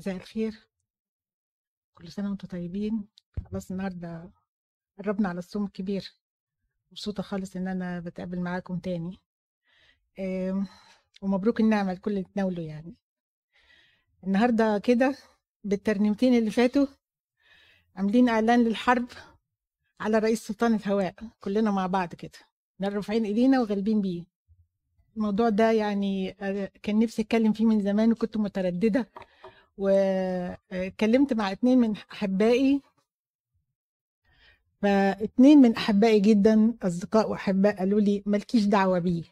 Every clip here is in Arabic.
مساء الخير. كل سنة وأنتم طيبين. خلاص النهاردة قربنا على الصوم الكبير مبسوطة خالص إن أنا بتقابل معاكم تاني. ومبروك النعمة لكل اللي تناولوا يعني. النهاردة كده بالترنيمتين اللي فاتوا عاملين إعلان للحرب على رئيس سلطان الهواء. كلنا مع بعض كده. رافعين إيدينا وغالبين بيه. الموضوع ده يعني آه، كان نفسي أتكلم فيه من زمان وكنت مترددة. واتكلمت مع اتنين من أحبائي. فاتنين من أحبائي جدا أصدقاء وأحباء قالوا لي مالكيش دعوة بيه.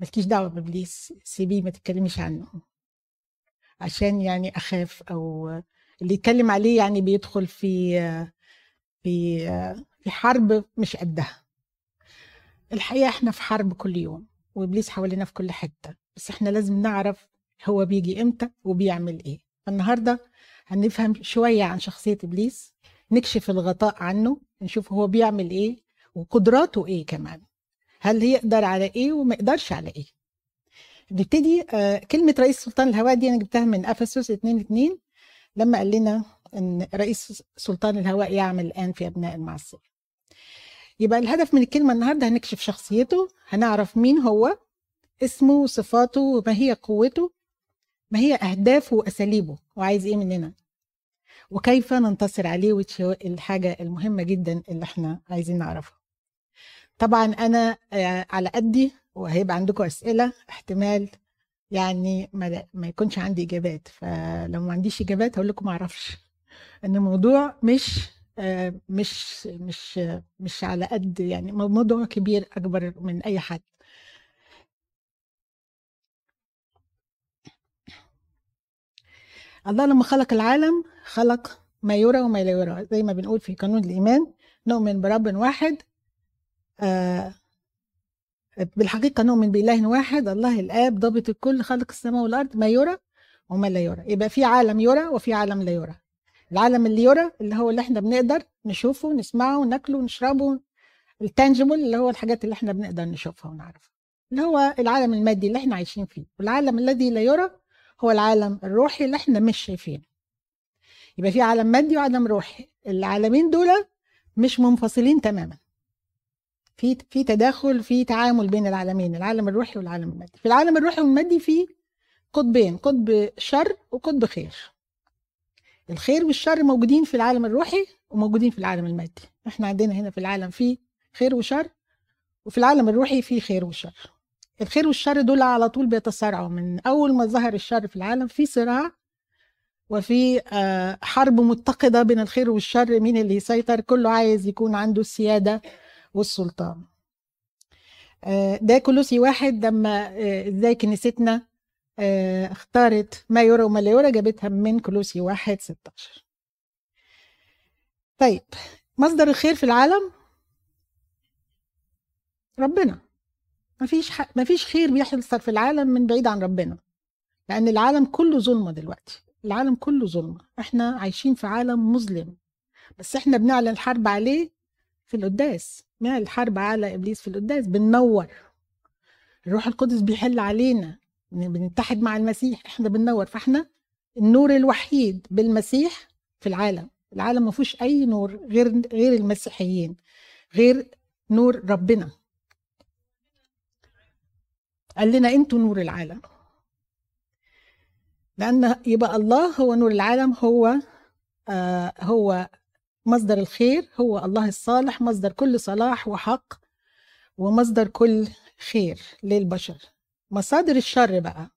مالكيش دعوة بإبليس سيبيه ما تتكلميش عنه. عشان يعني أخاف أو اللي يتكلم عليه يعني بيدخل في في في حرب مش قدها. الحقيقة إحنا في حرب كل يوم وإبليس حوالينا في كل حتة. بس إحنا لازم نعرف هو بيجي إمتى وبيعمل إيه. النهارده هنفهم شوية عن شخصية إبليس نكشف الغطاء عنه نشوف هو بيعمل إيه وقدراته إيه كمان. هل يقدر على إيه وما يقدرش على إيه. نبتدي آه كلمة رئيس سلطان الهواء دي أنا جبتها من أفسس 2 2 لما قال لنا إن رئيس سلطان الهواء يعمل الان في أبناء المعصيه يبقى الهدف من الكلمة النهارده هنكشف شخصيته هنعرف مين هو اسمه وصفاته وما هي قوته ما هي أهدافه وأساليبه وعايز إيه مننا؟ وكيف ننتصر عليه وتش الحاجة المهمة جدا اللي إحنا عايزين نعرفها. طبعا أنا آه، على قدي وهيبقى عندكم أسئلة احتمال يعني ما, ما يكونش عندي إجابات. فلو ما عنديش إجابات هقول لكم ما أعرفش. إن الموضوع مش آه، مش مش مش على قد يعني موضوع كبير أكبر من أي حد. الله لما خلق العالم خلق ما يرى وما لا يرى. زي ما بنقول في قانون الإيمان نؤمن برب واحد آه بالحقيقة نؤمن بإله واحد الله الآب ضابط الكل خلق السماء والأرض ما يرى وما لا يرى. يبقى في عالم يرى وفي عالم لا يرى. العالم اللي يرى اللي هو اللي إحنا بنقدر نشوفه نسمعه وناكله ونشربه التانجبل اللي هو الحاجات اللي إحنا بنقدر نشوفها ونعرفها. اللي هو العالم المادي اللي إحنا عايشين فيه. والعالم الذي لا يرى هو العالم الروحي اللي إحنا مش شايفينه. يبقى في عالم مادي وعالم روحي. العالمين دول مش منفصلين تماما. في في تداخل في تعامل بين العالمين العالم الروحي والعالم المادي. في العالم الروحي والمادي في قطبين قطب شر وقطب خير. الخير والشر موجودين في العالم الروحي وموجودين في العالم المادي. إحنا عندنا هنا في العالم في خير وشر وفي العالم الروحي في خير وشر. الخير والشر دول على طول بيتصارعوا من أول ما ظهر الشر في العالم في صراع وفي آه، حرب متقدة بين الخير والشر مين اللي يسيطر؟ كله عايز يكون عنده السيادة والسلطان. آه، ده كلوسي واحد. لما آه، إزاي كنيستنا اختارت ما يرى وما لا يرى جابتها من كلوسي واحد 16 طيب مصدر الخير في العالم؟ ربنا. مفيش ح... مفيش خير بيحصل في العالم من بعيد عن ربنا. لأن العالم كله ظلمة دلوقتي. العالم كله ظلمة. إحنا عايشين في عالم مظلم. بس إحنا بنعلن حرب عليه في القداس. بنعلن الحرب على إبليس في القداس؟ بننور. الروح القدس بيحل علينا. بن- بنتحد مع المسيح. إحنا بننور. فإحنا النور الوحيد بالمسيح في العالم. العالم ما فيهوش أي نور غير غير المسيحيين. غير نور ربنا. قال لنا أنتوا نور العالم. لأن يبقى الله هو نور العالم هو آه هو مصدر الخير هو الله الصالح مصدر كل صلاح وحق ومصدر كل خير للبشر. مصادر الشر بقى.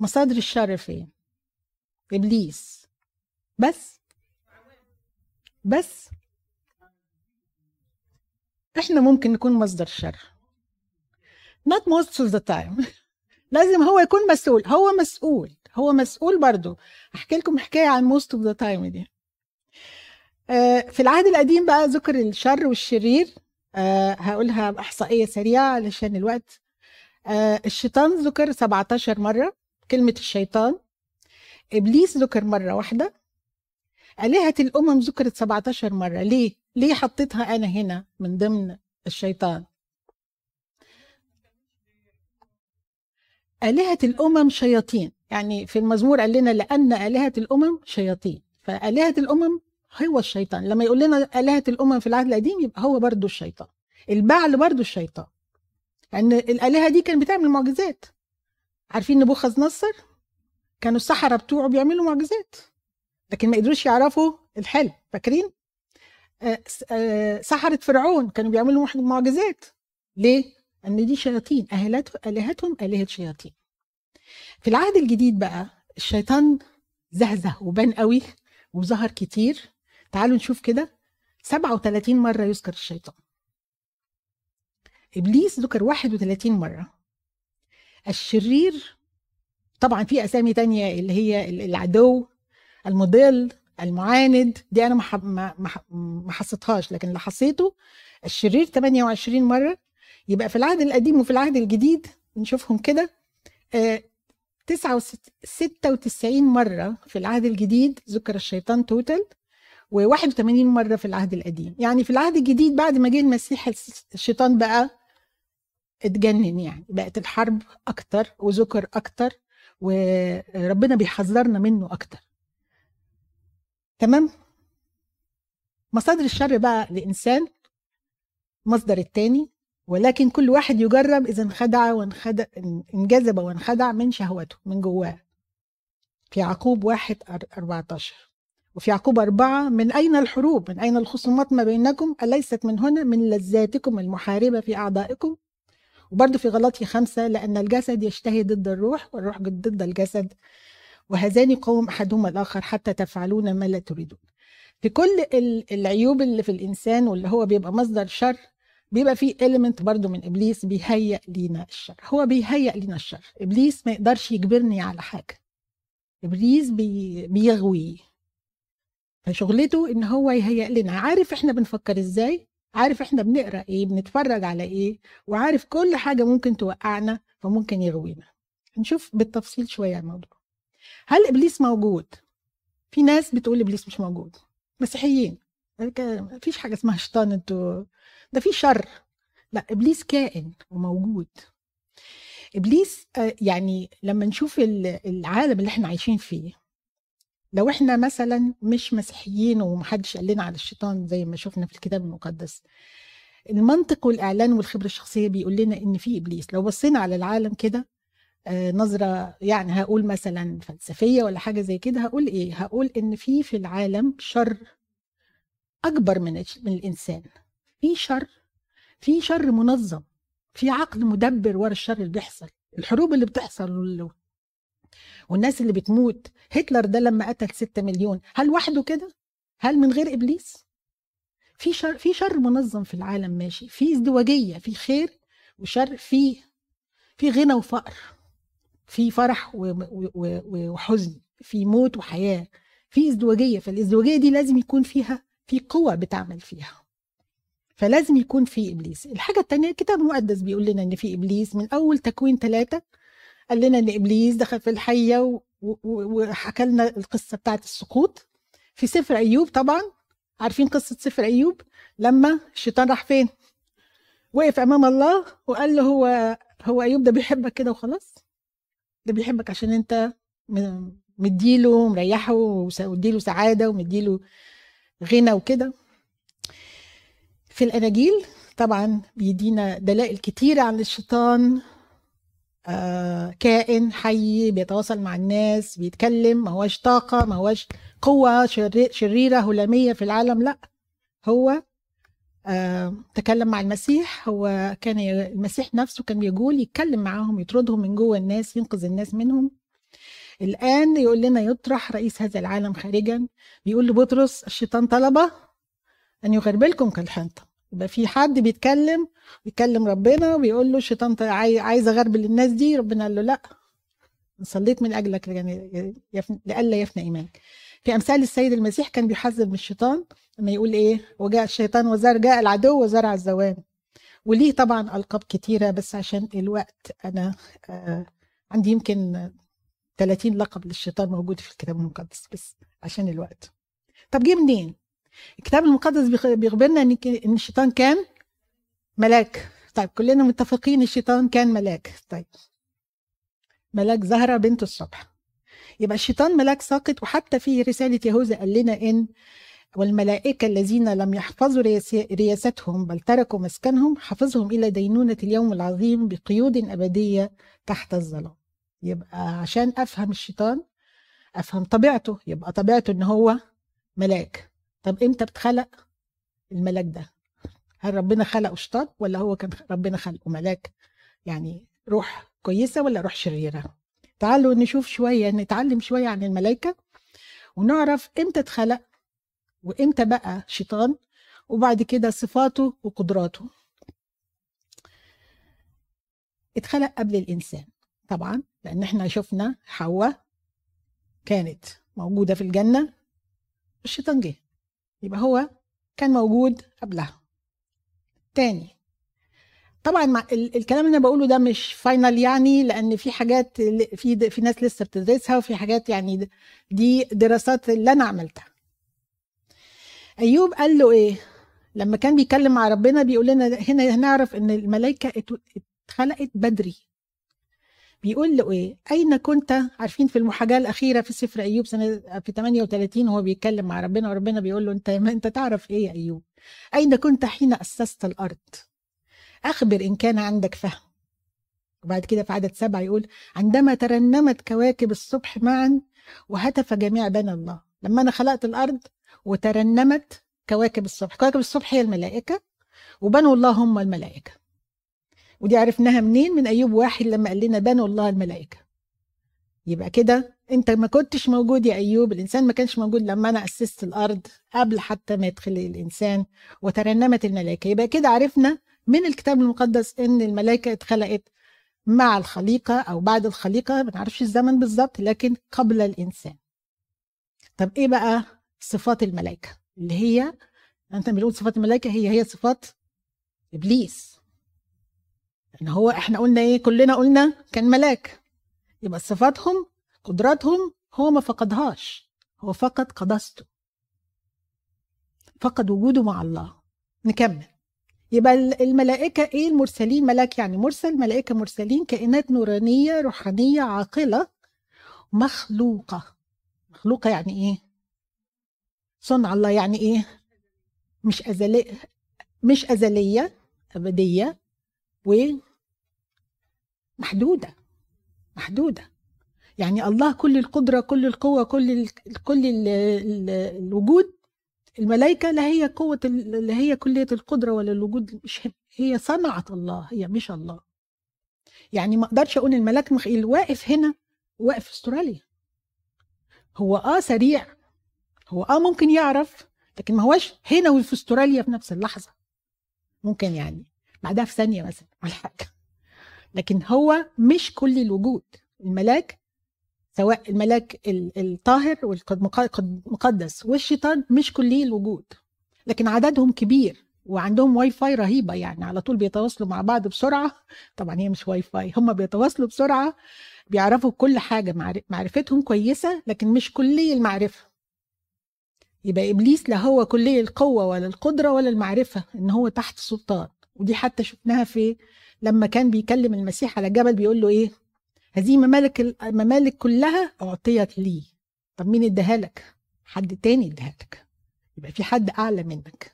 مصادر الشر فين؟ إبليس. بس. بس. إحنا ممكن نكون مصدر شر. Not most of the time. لازم هو يكون مسؤول. هو مسؤول. هو مسؤول برضو احكي لكم حكاية عن most of the time دي. آه، في العهد القديم بقى ذكر الشر والشرير. آه، هقولها بإحصائية سريعة علشان الوقت. آه، الشيطان ذكر 17 مرة. كلمة الشيطان. إبليس ذكر مرة واحدة. آلهة الأمم ذكرت 17 مرة. ليه؟ ليه حطيتها أنا هنا من ضمن الشيطان؟ آلهة الأمم شياطين. يعني في المزمور قال لنا لأن آلهة الأمم شياطين. فآلهة الأمم هو الشيطان. لما يقول لنا آلهة الأمم في العهد القديم يبقى هو برضو الشيطان. البعل برضو الشيطان. لأن الآلهة دي كانت بتعمل معجزات. عارفين نبوخذ نصر؟ كانوا السحرة بتوعه بيعملوا معجزات. لكن ما قدروش يعرفوا الحلم. فاكرين؟ آه، آه، سحرة فرعون كانوا بيعملوا معجزات. ليه؟ إن دي شياطين الهتهم آلهة شياطين. في العهد الجديد بقى الشيطان زهزه وبان قوي وظهر كتير. تعالوا نشوف كده. 37 مرة يذكر الشيطان. إبليس ذكر 31 مرة. الشرير طبعا في أسامي تانية اللي هي العدو المضل المعاند. دي أنا ما ما حصيتهاش لكن اللي حصيته الشرير 28 مرة. يبقى في العهد القديم وفي العهد الجديد نشوفهم كده. آه 96 مرة في العهد الجديد ذكر الشيطان توتال و81 مرة في العهد القديم. يعني في العهد الجديد بعد ما جه المسيح الشيطان بقى اتجنن يعني بقت الحرب أكتر وذكر أكتر وربنا بيحذرنا منه أكتر. تمام؟ مصادر الشر بقى لإنسان مصدر التاني ولكن كل واحد يجرب إذا انخدع وانخدع انجذب وانخدع من شهوته من جواه. في يعقوب واحد 14 وفي يعقوب أربعة من أين الحروب؟ من أين الخصومات ما بينكم؟ أليست من هنا؟ من لذاتكم المحاربة في أعضائكم؟ وبرضه في غلاطية خمسة لأن الجسد يشتهي ضد الروح والروح ضد الجسد وهذان يقاوم أحدهما الآخر حتى تفعلون ما لا تريدون. في كل العيوب اللي في الإنسان واللي هو بيبقى مصدر شر بيبقى فيه element برضو من إبليس بيهيأ لينا الشر. هو بيهيأ لينا الشر. إبليس ما يقدرش يجبرني على حاجة. إبليس بي بيغوي. فشغلته إن هو يهيأ لنا. عارف إحنا بنفكر إزاي؟ عارف إحنا بنقرأ إيه؟ بنتفرج على إيه؟ وعارف كل حاجة ممكن توقعنا فممكن يغوينا. نشوف بالتفصيل شوية الموضوع. هل إبليس موجود؟ في ناس بتقول إبليس مش موجود. مسيحيين. مفيش حاجة اسمها شيطان أنتوا ده في شر. لا إبليس كائن وموجود. إبليس آه، يعني لما نشوف العالم اللي إحنا عايشين فيه لو إحنا مثلا مش مسيحيين ومحدش قال لنا على الشيطان زي ما شفنا في الكتاب المقدس المنطق والإعلان والخبرة الشخصية بيقول لنا إن في إبليس. لو بصينا على العالم كده آه، نظرة يعني هقول مثلا فلسفية ولا حاجة زي كده هقول إيه؟ هقول إن في في العالم شر أكبر من من الإنسان. في شر في شر منظم في عقل مدبر ورا الشر اللي بيحصل الحروب اللي بتحصل والناس اللي بتموت. هتلر ده لما قتل ستة مليون هل وحده كده؟ هل من غير إبليس؟ في شر في شر منظم في العالم ماشي في ازدواجية في خير وشر في في غنى وفقر في فرح وحزن في موت وحياة في ازدواجية. فالازدواجية دي لازم يكون فيها في قوة بتعمل فيها. فلازم يكون في إبليس. الحاجة الثانية الكتاب المقدس بيقول لنا إن في إبليس من أول تكوين ثلاثة قال لنا إن إبليس دخل في الحية وحكى لنا القصة بتاعت السقوط. في سفر أيوب طبعا. عارفين قصة سفر أيوب؟ لما الشيطان راح فين؟ وقف أمام الله وقال له هو هو أيوب ده بيحبك كده وخلاص؟ ده بيحبك عشان أنت مديله مريحه ومديله سعادة ومديله غنى وكده. في الأناجيل طبعا بيدينا دلائل كتيرة عن الشيطان آه كائن حي بيتواصل مع الناس بيتكلم ما هوش طاقة ما هوش قوة شريرة هلامية في العالم لا. هو آه تكلم مع المسيح هو كان المسيح نفسه كان بيقول يتكلم معاهم يطردهم من جوه الناس ينقذ الناس منهم. الآن يقول لنا يطرح رئيس هذا العالم خارجا بيقول لبطرس الشيطان طلبة أن يغربلكم كالحنطة يبقى في حد بيتكلم بيتكلم ربنا وبيقول له الشيطان عايز اغربل الناس دي ربنا قال له لأ. صليت من أجلك يعني لئلا يفنى إيمانك. في أمثال السيد المسيح كان بيحذر من الشيطان لما يقول إيه؟ وجاء الشيطان وزار جاء العدو وزرع الزوام وليه طبعا ألقاب كتيرة بس عشان الوقت أنا آه عندي يمكن 30 لقب للشيطان موجود في الكتاب المقدس بس عشان الوقت. طب جه منين؟ الكتاب المقدس بيخبرنا إن إن الشيطان كان ملاك. طيب كلنا متفقين الشيطان كان ملاك. طيب ملاك زهرة بنت الصبح. يبقى الشيطان ملاك ساقط وحتى في رسالة يهوذا قال لنا إن والملائكة الذين لم يحفظوا رياستهم بل تركوا مسكنهم حفظهم إلى دينونة اليوم العظيم بقيود أبدية تحت الظلام. يبقى عشان أفهم الشيطان أفهم طبيعته يبقى طبيعته إن هو ملاك. طب إمتى بتخلق الملاك ده؟ هل ربنا خلقه شيطان ولا هو كان ربنا خلقه ملاك؟ يعني روح كويسة ولا روح شريرة؟ تعالوا نشوف شوية نتعلم شوية عن الملائكة ونعرف إمتى اتخلق وإمتى بقى شيطان وبعد كده صفاته وقدراته. اتخلق قبل الإنسان طبعا لأن إحنا شفنا حواء كانت موجودة في الجنة الشيطان جه. يبقى هو كان موجود قبلها. تاني طبعا مع الكلام اللي أنا بقوله ده مش فاينل يعني لأن في حاجات في في ناس لسه بتدرسها وفي حاجات يعني دي دراسات اللي أنا عملتها. أيوب قال له إيه؟ لما كان بيتكلم مع ربنا بيقول لنا هنا هنعرف إن الملائكة اتخلقت بدري. بيقول له إيه؟ أين كنت؟ عارفين في المحاجاة الأخيرة في سفر أيوب سنة في 38 وهو بيتكلم مع ربنا وربنا بيقول له أنت أنت تعرف إيه يا أيوب؟ أين كنت حين أسست الأرض؟ أخبر إن كان عندك فهم. وبعد كده في عدد سبعة يقول عندما ترنمت كواكب الصبح معا وهتف جميع بني الله. لما أنا خلقت الأرض وترنمت كواكب الصبح. كواكب الصبح هي الملائكة وبنو الله هم الملائكة. ودي عرفناها منين؟ من أيوب واحد لما قال لنا بنوا الله الملائكة. يبقى كده أنت ما كنتش موجود يا أيوب الإنسان ما كانش موجود لما أنا أسست الأرض قبل حتى ما يدخل الإنسان وترنمت الملائكة. يبقى كده عرفنا من الكتاب المقدس إن الملائكة اتخلقت مع الخليقة أو بعد الخليقة ما نعرفش الزمن بالظبط لكن قبل الإنسان. طب إيه بقى صفات الملائكة؟ اللي هي أنت بنقول صفات الملائكة هي هي صفات إبليس. إن هو إحنا قلنا إيه؟ كلنا قلنا كان ملاك. يبقى صفاتهم قدراتهم هو ما فقدهاش. هو فقد قدسته فقد وجوده مع الله. نكمل. يبقى الملائكة إيه؟ المرسلين. ملاك يعني مرسل ملائكة مرسلين كائنات نورانية روحانية عاقلة مخلوقة. مخلوقة يعني إيه؟ صنع الله يعني إيه؟ مش أزلية مش أزلية أبدية ومحدودة محدودة يعني الله كل القدرة كل القوة كل ال كل ال ال الوجود الملائكة لا هي قوة اللي هي كلية القدرة ولا الوجود مش هي صنعة الله هي مش الله. يعني ما أقدرش أقول الملاك ميخائيل واقف هنا واقف في أستراليا. هو آه سريع هو آه ممكن يعرف لكن ما هوش هنا وفي أستراليا في نفس اللحظة. ممكن يعني بعدها في ثانية مثلا ولا حاجة. لكن هو مش كل الوجود. الملاك سواء الملاك الطاهر والمقدس والشيطان مش كلي الوجود. لكن عددهم كبير وعندهم واي فاي رهيبة يعني على طول بيتواصلوا مع بعض بسرعة. طبعا هي مش واي فاي هم بيتواصلوا بسرعة بيعرفوا كل حاجة معرفتهم كويسة لكن مش كلي المعرفة. يبقى إبليس لا هو كلي القوة ولا القدرة ولا المعرفة إن هو تحت سلطان. ودي حتى شفناها في لما كان بيكلم المسيح على الجبل بيقول له إيه؟ هذه ممالك الممالك كلها أعطيت لي. طب مين اداها لك؟ حد تاني اداها لك. يبقى في حد أعلى منك.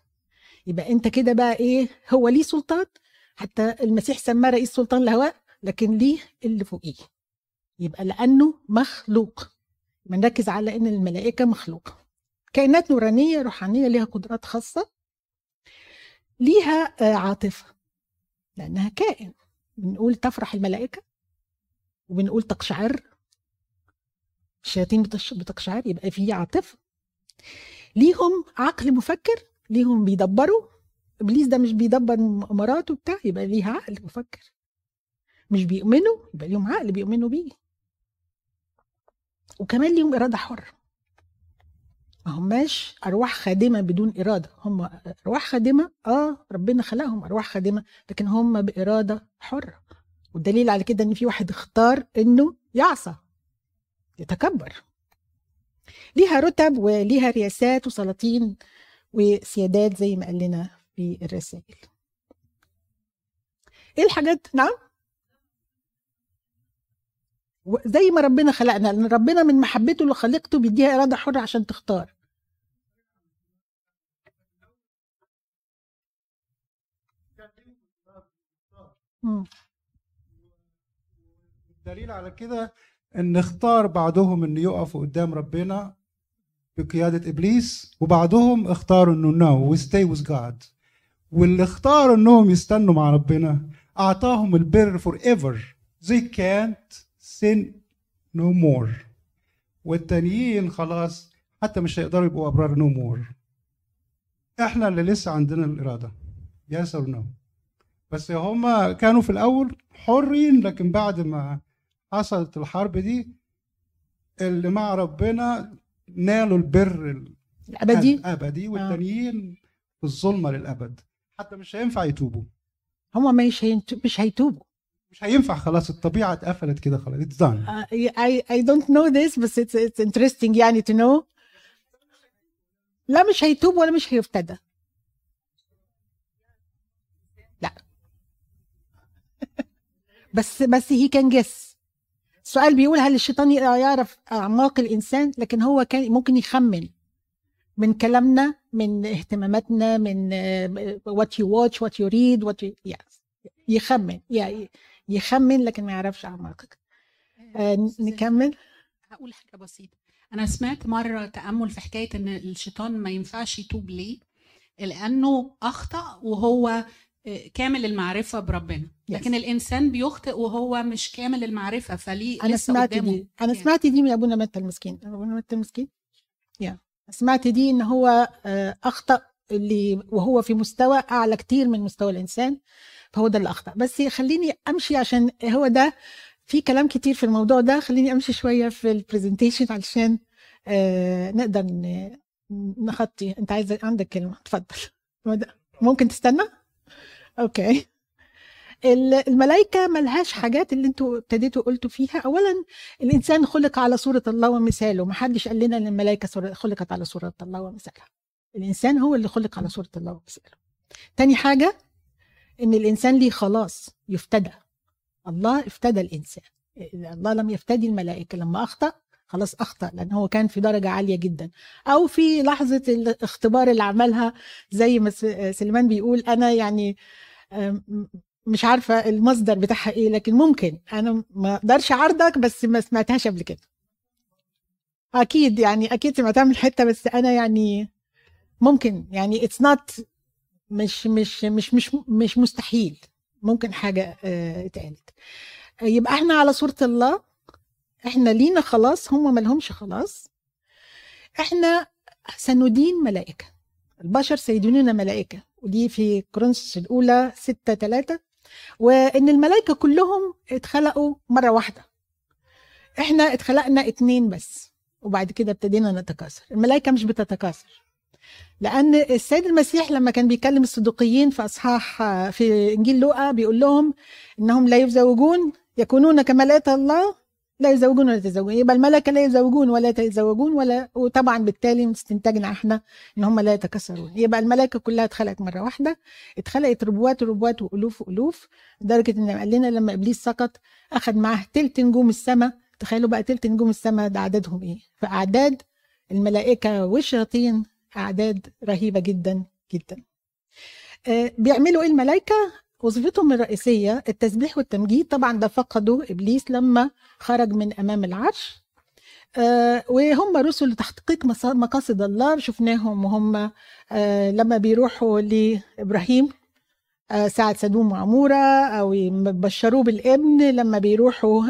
يبقى أنت كده بقى إيه؟ هو ليه سلطان؟ حتى المسيح سماه رئيس سلطان الهواء لكن ليه اللي فوقيه. يبقى لأنه مخلوق. بنركز على إن الملائكة مخلوقة. كائنات نورانية روحانية ليها قدرات خاصة ليها آه، عاطفة. لأنها كائن. بنقول تفرح الملائكة وبنقول تقشعر. الشياطين بتقشعر يبقى في عاطفة. ليهم عقل مفكر ليهم بيدبروا. إبليس ده مش بيدبر مراته بتاع يبقى ليها عقل مفكر. مش بيؤمنوا يبقى ليهم عقل بيؤمنوا بيه. وكمان ليهم إرادة حرة. ما هماش أرواح خادمة بدون إرادة. هم أرواح خادمة آه ربنا خلقهم أرواح خادمة لكن هم بإرادة حرة. والدليل على كده إن في واحد اختار إنه يعصى يتكبر. ليها رتب وليها رياسات وسلاطين وسيادات زي ما قال لنا في الرسائل. إيه الحاجات؟ نعم؟ زي ما ربنا خلقنا لأن ربنا من محبته اللي خلقته بيديها إرادة حرة عشان تختار. الدليل على كده إن اختار بعضهم إنه يقفوا قدام ربنا بقيادة إبليس وبعضهم اختاروا إنه no we stay with God واللي اختاروا إنهم يستنوا مع ربنا أعطاهم البر forever they can't sin no more. والتانيين خلاص حتى مش هيقدروا يبقوا أبرار no more. إحنا اللي لسه عندنا الإرادة. Yes or no? بس هما كانوا في الأول حرين لكن بعد ما حصلت الحرب دي اللي مع ربنا نالوا البر الأبدي؟ الأبدي والتانيين في الظلمة للأبد. حتى مش هينفع يتوبوا. هما مش هينت... مش هيتوبوا. مش هينفع خلاص الطبيعة اتقفلت كده خلاص. اتس uh, I I don't know this بس it's interesting يعني to know. لا مش هيتوب ولا مش هيفتدى لا بس بس هي كان جس السؤال بيقول هل الشيطان يعرف أعماق الإنسان؟ لكن هو كان ممكن يخمن من كلامنا من اهتماماتنا من what you watch what you read what you yes. يخمن يعني يخمن لكن ما يعرفش أعماقك. آه نكمل. هقول حاجة بسيطة. أنا سمعت مرة تأمل في حكاية إن الشيطان ما ينفعش يتوب ليه؟ لأنه أخطأ وهو كامل المعرفة بربنا. لكن yes. الإنسان بيخطئ وهو مش كامل المعرفة فليه أنا سمعت دي. أنا سمعت دي من أبونا متى المسكين. أبونا متى المسكين؟ يا سمعت دي إن هو أخطأ اللي وهو في مستوى أعلى كتير من مستوى الإنسان فهو ده اللي أخطأ. بس خليني أمشي عشان هو ده. في كلام كتير في الموضوع ده. خليني أمشي شوية في البرزنتيشن علشان آه نقدر نخطي. أنت عايز عندك كلمة؟ اتفضل. ممكن تستنى؟ أوكي. الملائكة ملهاش حاجات اللي أنتوا ابتديتوا قلتوا فيها. اولا الإنسان خلق على صورة الله ومثاله. محدش قال لنا إن الملائكة خلقت على صورة الله ومثالها. الإنسان هو اللي خلق على صورة الله ومثاله. تاني حاجة إن الإنسان ليه خلاص يفتدى. الله افتدى الإنسان. الله لم يفتدي الملائكة. لما أخطأ خلاص أخطأ لأن هو كان في درجة عالية جدا. أو في لحظة الاختبار اللي عملها زي ما سليمان بيقول أنا يعني مش عارفة المصدر بتاعها إيه لكن ممكن. أنا ما أقدرش أعرضك بس ما سمعتهاش قبل كده. أكيد يعني أكيد سمعتها من حتة بس أنا يعني ممكن يعني it's not مش مش مش مش مش مستحيل. ممكن حاجة اتقالت. يبقى إحنا على صورة الله. إحنا لينا خلاص هم ملهمش خلاص. إحنا سندين ملائكة. البشر سيدوننا ملائكة. ودي في كورنثوس الأولى ستة ثلاثة وإن الملائكة كلهم اتخلقوا مرة واحدة. إحنا اتخلقنا اتنين بس وبعد كده ابتدينا نتكاثر. الملائكة مش بتتكاثر. لأن السيد المسيح لما كان بيكلم الصدوقيين في أصحاح في إنجيل لوقا بيقول لهم إنهم لا يزوجون يكونون كملائكة الله لا يزوجون ولا يتزوجون يبقى الملائكه لا يزوجون ولا يتزوجون ولا وطبعا بالتالي استنتجنا إحنا إن هم لا يتكسرون. يبقى الملائكه كلها اتخلقت مرة واحدة اتخلقت ربوات وربوات وألوف وألوف لدرجة إن قال لنا لما إبليس سقط أخذ معاه تلت نجوم السماء. تخيلوا بقى تلت نجوم السماء ده عددهم إيه؟ فاعداد الملائكة والشياطين أعداد رهيبة جدا جدا. آه بيعملوا إيه الملائكة؟ وظيفتهم الرئيسية التسبيح والتمجيد طبعا ده فقدوا إبليس لما خرج من أمام العرش. آه وهم رسل لتحقيق مقاصد الله شفناهم وهم آه لما بيروحوا لإبراهيم آه ساعة سدوم وعمورة أو بشروه بالابن لما بيروحوا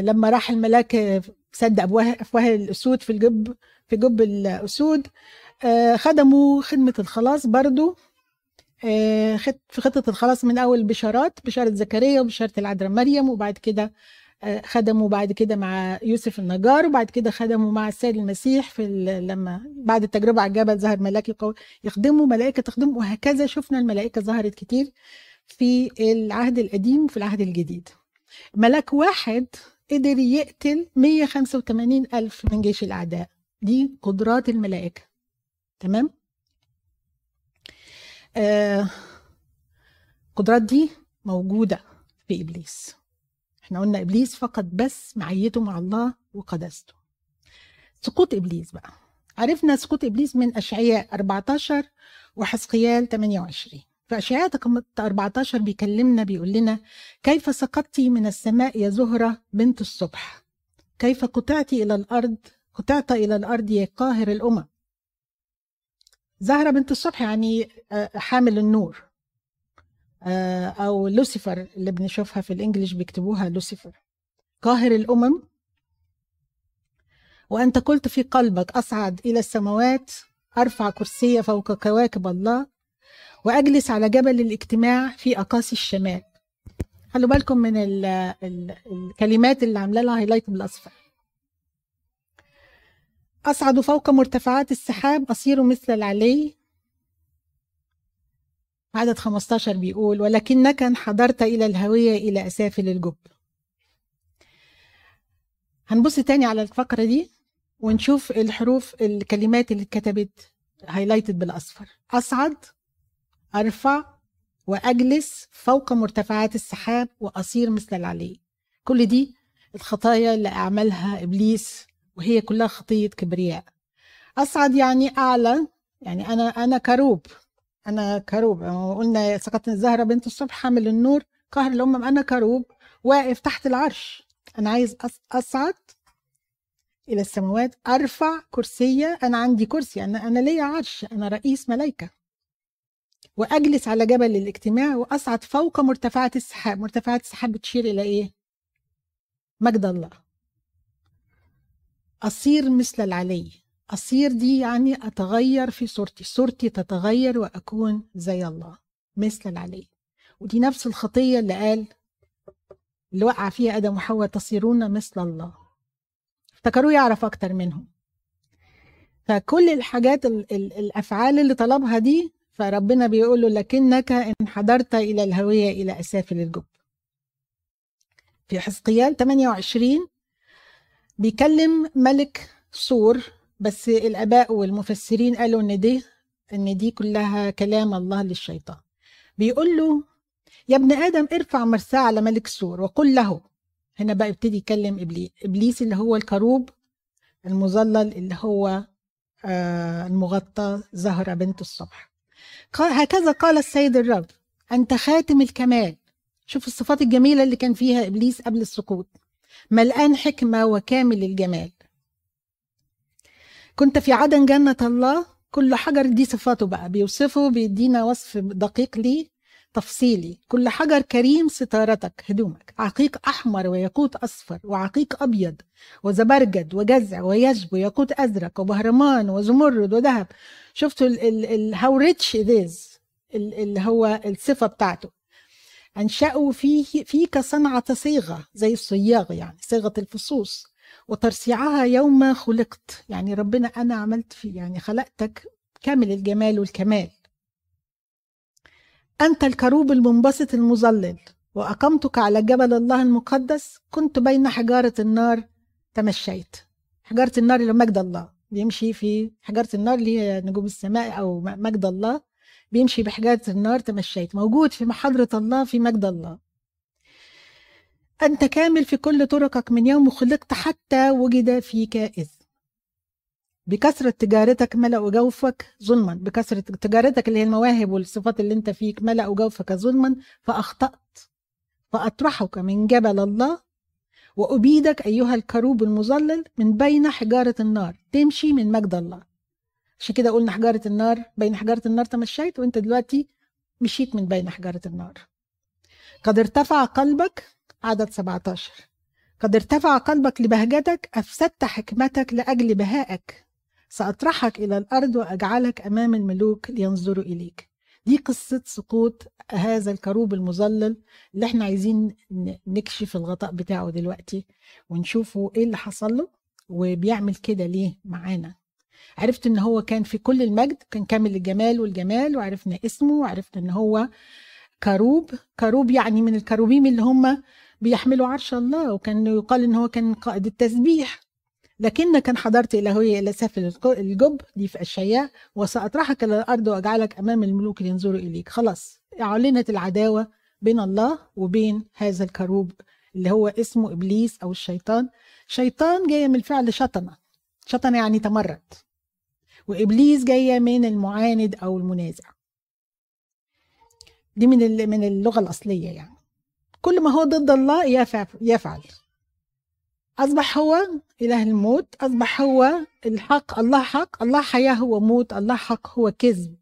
لما راح الملاك سد أفواه الأسود في الجب في جب الأسود. خدموا خدمة الخلاص برضو. في خطة الخلاص من أول بشارات بشارة زكريا وبشارة العذراء مريم وبعد كده خدموا بعد كده مع يوسف النجار وبعد كده خدموا مع السيد المسيح في لما بعد التجربة على الجبل ظهر ملاك يخدموا ملائكة تخدم وهكذا شفنا الملائكة ظهرت كتير في العهد القديم وفي العهد الجديد. ملاك واحد قدر يقتل 185 ألف من جيش الأعداء. دي قدرات الملائكة. تمام؟ آه القدرات دي موجودة في إبليس. إحنا قلنا إبليس فقد بس معيته مع الله وقدسته. سقوط إبليس بقى. عرفنا سقوط إبليس من أشعياء 14 وحزقيال 28 فاشعياء 14 بيكلمنا بيقول لنا كيف سقطت من السماء يا زهرة بنت الصبح؟ كيف قطعت إلى الأرض قطعت إلى الأرض يا قاهر الأمم؟ زهرة بنت الصبح يعني آه، حامل النور. آه، أو لوسيفر اللي بنشوفها في الإنجليش بيكتبوها لوسيفر. قاهر الأمم. وأنت قلت في قلبك أصعد إلى السماوات أرفع كرسي فوق كواكب الله وأجلس على جبل الاجتماع في أقاصي الشمال. خلوا بالكم من ال ال الكلمات اللي عامله لها هايلايت بالأصفر. أصعد فوق مرتفعات السحاب أصير مثل العلي. عدد 15 بيقول ولكنك انحدرت إلى الهوية إلى أسافل الجب هنبص تاني على الفقرة دي ونشوف الحروف الكلمات اللي اتكتبت highlighted بالأصفر. أصعد أرفع وأجلس فوق مرتفعات السحاب وأصير مثل العلي. كل دي الخطايا اللي عملها إبليس وهي كلها خطية كبرياء. أصعد يعني أعلى يعني أنا أنا كروب أنا كروب. قلنا سقطت الزهرة بنت الصبح حامل النور قهر الأمم أنا كروب واقف تحت العرش. أنا عايز أصعد إلى السماوات أرفع كرسية. أنا عندي كرسي أنا أنا ليا عرش أنا رئيس ملائكه وأجلس على جبل الاجتماع وأصعد فوق مرتفعات السحاب. مرتفعات السحاب بتشير إلى إيه؟ مجد الله. أصير مثل العلي. أصير دي يعني أتغير في صورتي. صورتي تتغير وأكون زي الله مثل العلي. ودي نفس الخطية اللي قال اللي وقع فيها آدم وحواء تصيرون مثل الله. افتكروه يعرف أكتر منهم. فكل الحاجات ال ال الأفعال اللي طلبها دي فربنا بيقول له لكنك انحدرت إلى الهوية إلى أسافل الجب في حزقيال 28 بيكلم ملك سور بس الآباء والمفسرين قالوا إن دي إن دي كلها كلام الله للشيطان. بيقول له يا ابن آدم ارفع مرساه على ملك سور وقل له. هنا بقى يبتدي يكلم ابليس إبليس اللي هو الكروب المظلل اللي هو آه المغطى زهرة بنت الصبح. هكذا قال السيد الرب أنت خاتم الكمال. شوف الصفات الجميلة اللي كان فيها إبليس قبل السقوط. ملآن حكمة وكامل الجمال. كنت في عدن جنة الله كل حجر دي صفاته بقى بيوصفه بيدينا وصف دقيق ليه تفصيلي. كل حجر كريم ستارتك هدومك. عقيق أحمر وياقوت أصفر وعقيق أبيض وزبرجد وجزع ويجب وياقوت أزرق وبهرمان وزمرد وذهب. شفتوا هاو ريتش ذيز اللي هو الصفة بتاعته. أنشأوا فيه فيك صنعة صيغة زي الصياغ يعني صيغة الفصوص. وترصيعها يوم خلقت. يعني ربنا أنا عملت في يعني خلقتك كامل الجمال والكمال. أنت الكروب المنبسط المظلل. وأقمتك على جبل الله المقدس. كنت بين حجارة النار تمشيت. حجارة النار اللي مجد الله. بيمشي في حجارة النار اللي هي نجوم السماء أو مجد الله. بيمشي بحجارة النار تمشيت. موجود في محضرة الله في مجد الله. أنت كامل في كل طرقك من يوم خلقت حتى وجد فيك إذ بكثرة تجارتك ملأوا جوفك ظلما. بكثرة تجارتك اللي هي المواهب والصفات اللي أنت فيك ملأوا جوفك ظلما. فأخطأت. فأطرحك من جبل الله. وأبيدك أيها الكروب المظلل من بين حجارة النار. تمشي من مجد الله. عشان كده قلنا حجارة النار بين حجارة النار تمشيت وانت دلوقتي مشيت من بين حجارة النار. قد ارتفع قلبك عدد 17 قد ارتفع قلبك لبهجتك أفسدت حكمتك لأجل بهائك. سأطرحك إلى الأرض وأجعلك أمام الملوك لينظروا إليك. دي قصة سقوط هذا الكروب المظلل اللي إحنا عايزين نكشف الغطاء بتاعه دلوقتي ونشوفه إيه اللي حصل له وبيعمل كده ليه معانا. عرفت إن هو كان في كل المجد كان كامل الجمال والجمال وعرفنا اسمه وعرفنا إن هو كروب. كروب يعني من الكروبيم اللي هم بيحملوا عرش الله وكان يقال إن هو كان قائد التسبيح. لكنك كان انحدرت الهاوية إلى أسافل الجب دي في إشعياء وسأطرحك إلى الأرض وأجعلك أمام الملوك لينظروا إليك. خلاص أعلنت العداوة بين الله وبين هذا الكروب اللي هو اسمه إبليس أو الشيطان. شيطان جاية من الفعل شطنة. شطنة يعني تمرد. وإبليس جاية من المعاند أو المنازع. دي من من اللغة الأصلية يعني. كل ما هو ضد الله يفعل, أصبح هو إله الموت أصبح هو الحق الله حق الله حياة هو موت الله حق هو كذب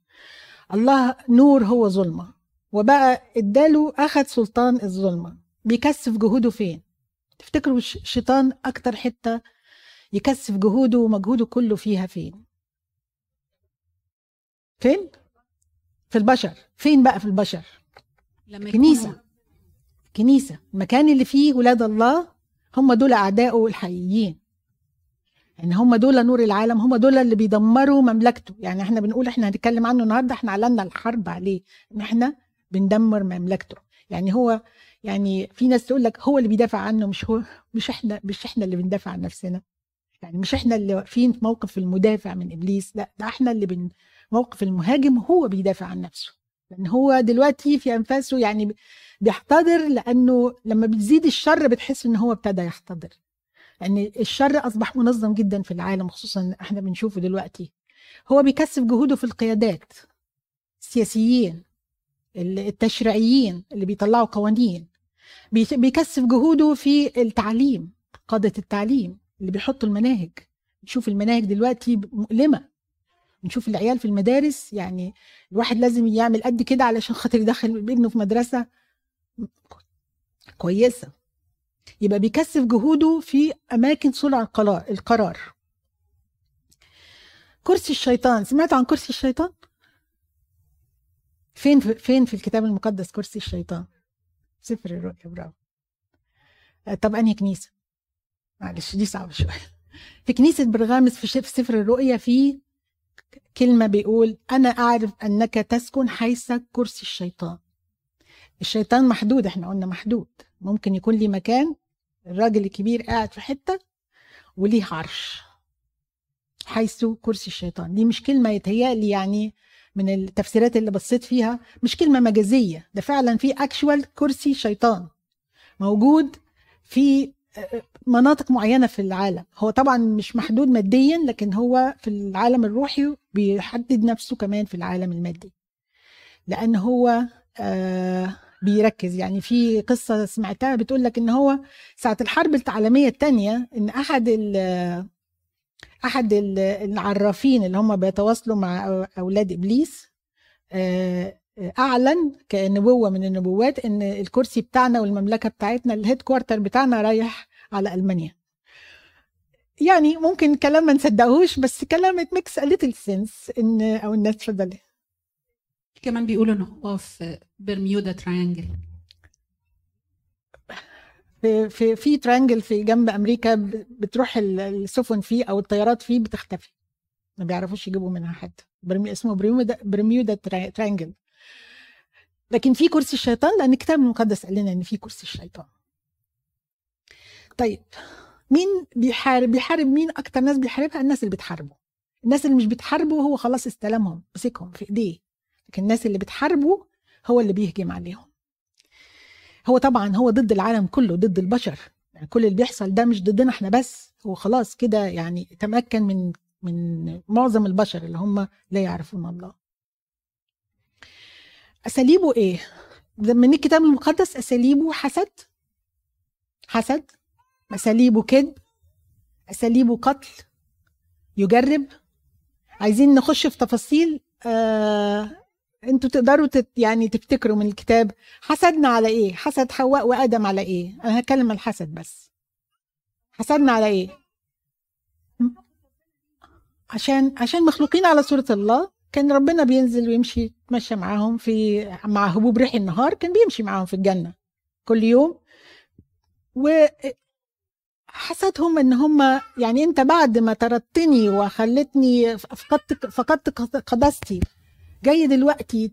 الله نور هو ظلمة. وبقى اداله أخذ سلطان الظلمة. بيكثف جهوده فين؟ تفتكروا الش- الشيطان أكتر حتة يكثف جهوده ومجهوده كله فيها فين؟ فين؟ في البشر. فين بقى في البشر؟ لما كنيسة. يكونوا- كنيسة. المكان اللي فيه ولاد الله هم دول أعدائه الحقيقيين يعني هم دول نور العالم هم دول اللي بيدمروا مملكته. يعني إحنا بنقول إحنا هنتكلم عنه النهارده إحنا أعلنا الحرب عليه. إن إحنا بندمر مملكته. يعني هو يعني في ناس تقول لك هو اللي بيدافع عنه مش هو مش إحنا مش إحنا اللي بندافع عن نفسنا. يعني مش إحنا اللي واقفين في موقف المدافع من إبليس لا ده إحنا اللي بن موقف المهاجم هو بيدافع عن نفسه. لأن هو دلوقتي في أنفاسه يعني بيحتضر لأنه لما بتزيد الشر بتحس إن هو ابتدى يحتضر. لأن الشر أصبح منظم جدا في العالم خصوصا إحنا بنشوفه دلوقتي. هو بيكثف جهوده في القيادات السياسيين التشريعيين اللي بيطلعوا قوانين. بي- بيكثف جهوده في التعليم قادة التعليم اللي بيحطوا المناهج. نشوف المناهج دلوقتي مؤلمة. نشوف العيال في المدارس يعني الواحد لازم يعمل قد كده علشان خاطر يدخل ابنه في مدرسة كويسة يبقى بيكثف جهوده في أماكن صنع القرار كرسي الشيطان سمعت عن كرسي الشيطان؟ فين في فين في الكتاب المقدس كرسي الشيطان؟ سفر الرؤيا برافو آه، طب أنهي كنيسة؟ معلش دي صعبة شوية في كنيسة برغامس في سفر الرؤيا في كلمة بيقول أنا أعرف أنك تسكن حيث كرسي الشيطان. الشيطان محدود إحنا قلنا محدود. ممكن يكون ليه مكان الراجل الكبير قاعد في حتة وليه عرش حيث كرسي الشيطان. دي مش كلمة يتهيألي يعني من التفسيرات اللي بصيت فيها مش كلمة مجازية. ده فعلا في اكشوال كرسي شيطان موجود في مناطق معينة في العالم. هو طبعا مش محدود ماديا لكن هو في العالم الروحي بيحدد نفسه كمان في العالم المادي. لأن هو آه بيركز. يعني في قصة سمعتها بتقول لك إن هو ساعة الحرب العالمية الثانية إن أحد ال أحد ال- العرافين اللي هم بيتواصلوا مع أولاد إبليس آه، أعلن كنبوة من النبوات إن الكرسي بتاعنا والمملكة بتاعتنا الهيد كوارتر بتاعنا رايح على ألمانيا. يعني ممكن كلام ما نصدقهوش بس كلام it makes a little sense إن أو الناس اتفضلي كمان بيقولوا ان هو في Bermuda Triangle في في في triangle في جنب أمريكا بتروح ال- السفن فيه أو الطيارات فيه بتختفي. ما بيعرفوش يجيبوا منها حد. Bermu- اسمه Bermuda Bermuda Tria- Triangle لكن في كرسي الشيطان لأن الكتاب المقدس قال لنا إن في كرسي الشيطان. طيب مين بيحارب؟ بيحارب مين أكتر ناس بيحاربها؟ الناس اللي بتحاربه. الناس اللي مش بتحاربه هو خلاص استلمهم مسكهم في إيديه. لكن الناس اللي بتحاربه هو اللي بيهجم عليهم. هو طبعا هو ضد العالم كله ضد البشر. يعني كل اللي بيحصل ده مش ضدنا إحنا بس. هو خلاص كده يعني تمكن من من معظم البشر اللي هم لا يعرفون الله. أساليبه إيه؟ من الكتاب المقدس أساليبه حسد؟ حسد؟ اساليبه كذب اساليبه قتل يجرب. عايزين نخش في تفاصيل آه أنتوا تقدروا تت يعني تفتكروا من الكتاب حسدنا على إيه؟ حسد حواء وآدم على إيه؟ أنا هتكلم الحسد بس. حسدنا على إيه? عشان عشان مخلوقين على صورة الله كان ربنا بينزل ويمشي يتمشى معاهم في مع هبوب ريح النهار كان بيمشي معاهم في الجنة كل يوم. و حسدهم إن هم يعني أنت بعد ما طردتني وخلتني فقدت فقدت قداستي جاي دلوقتي.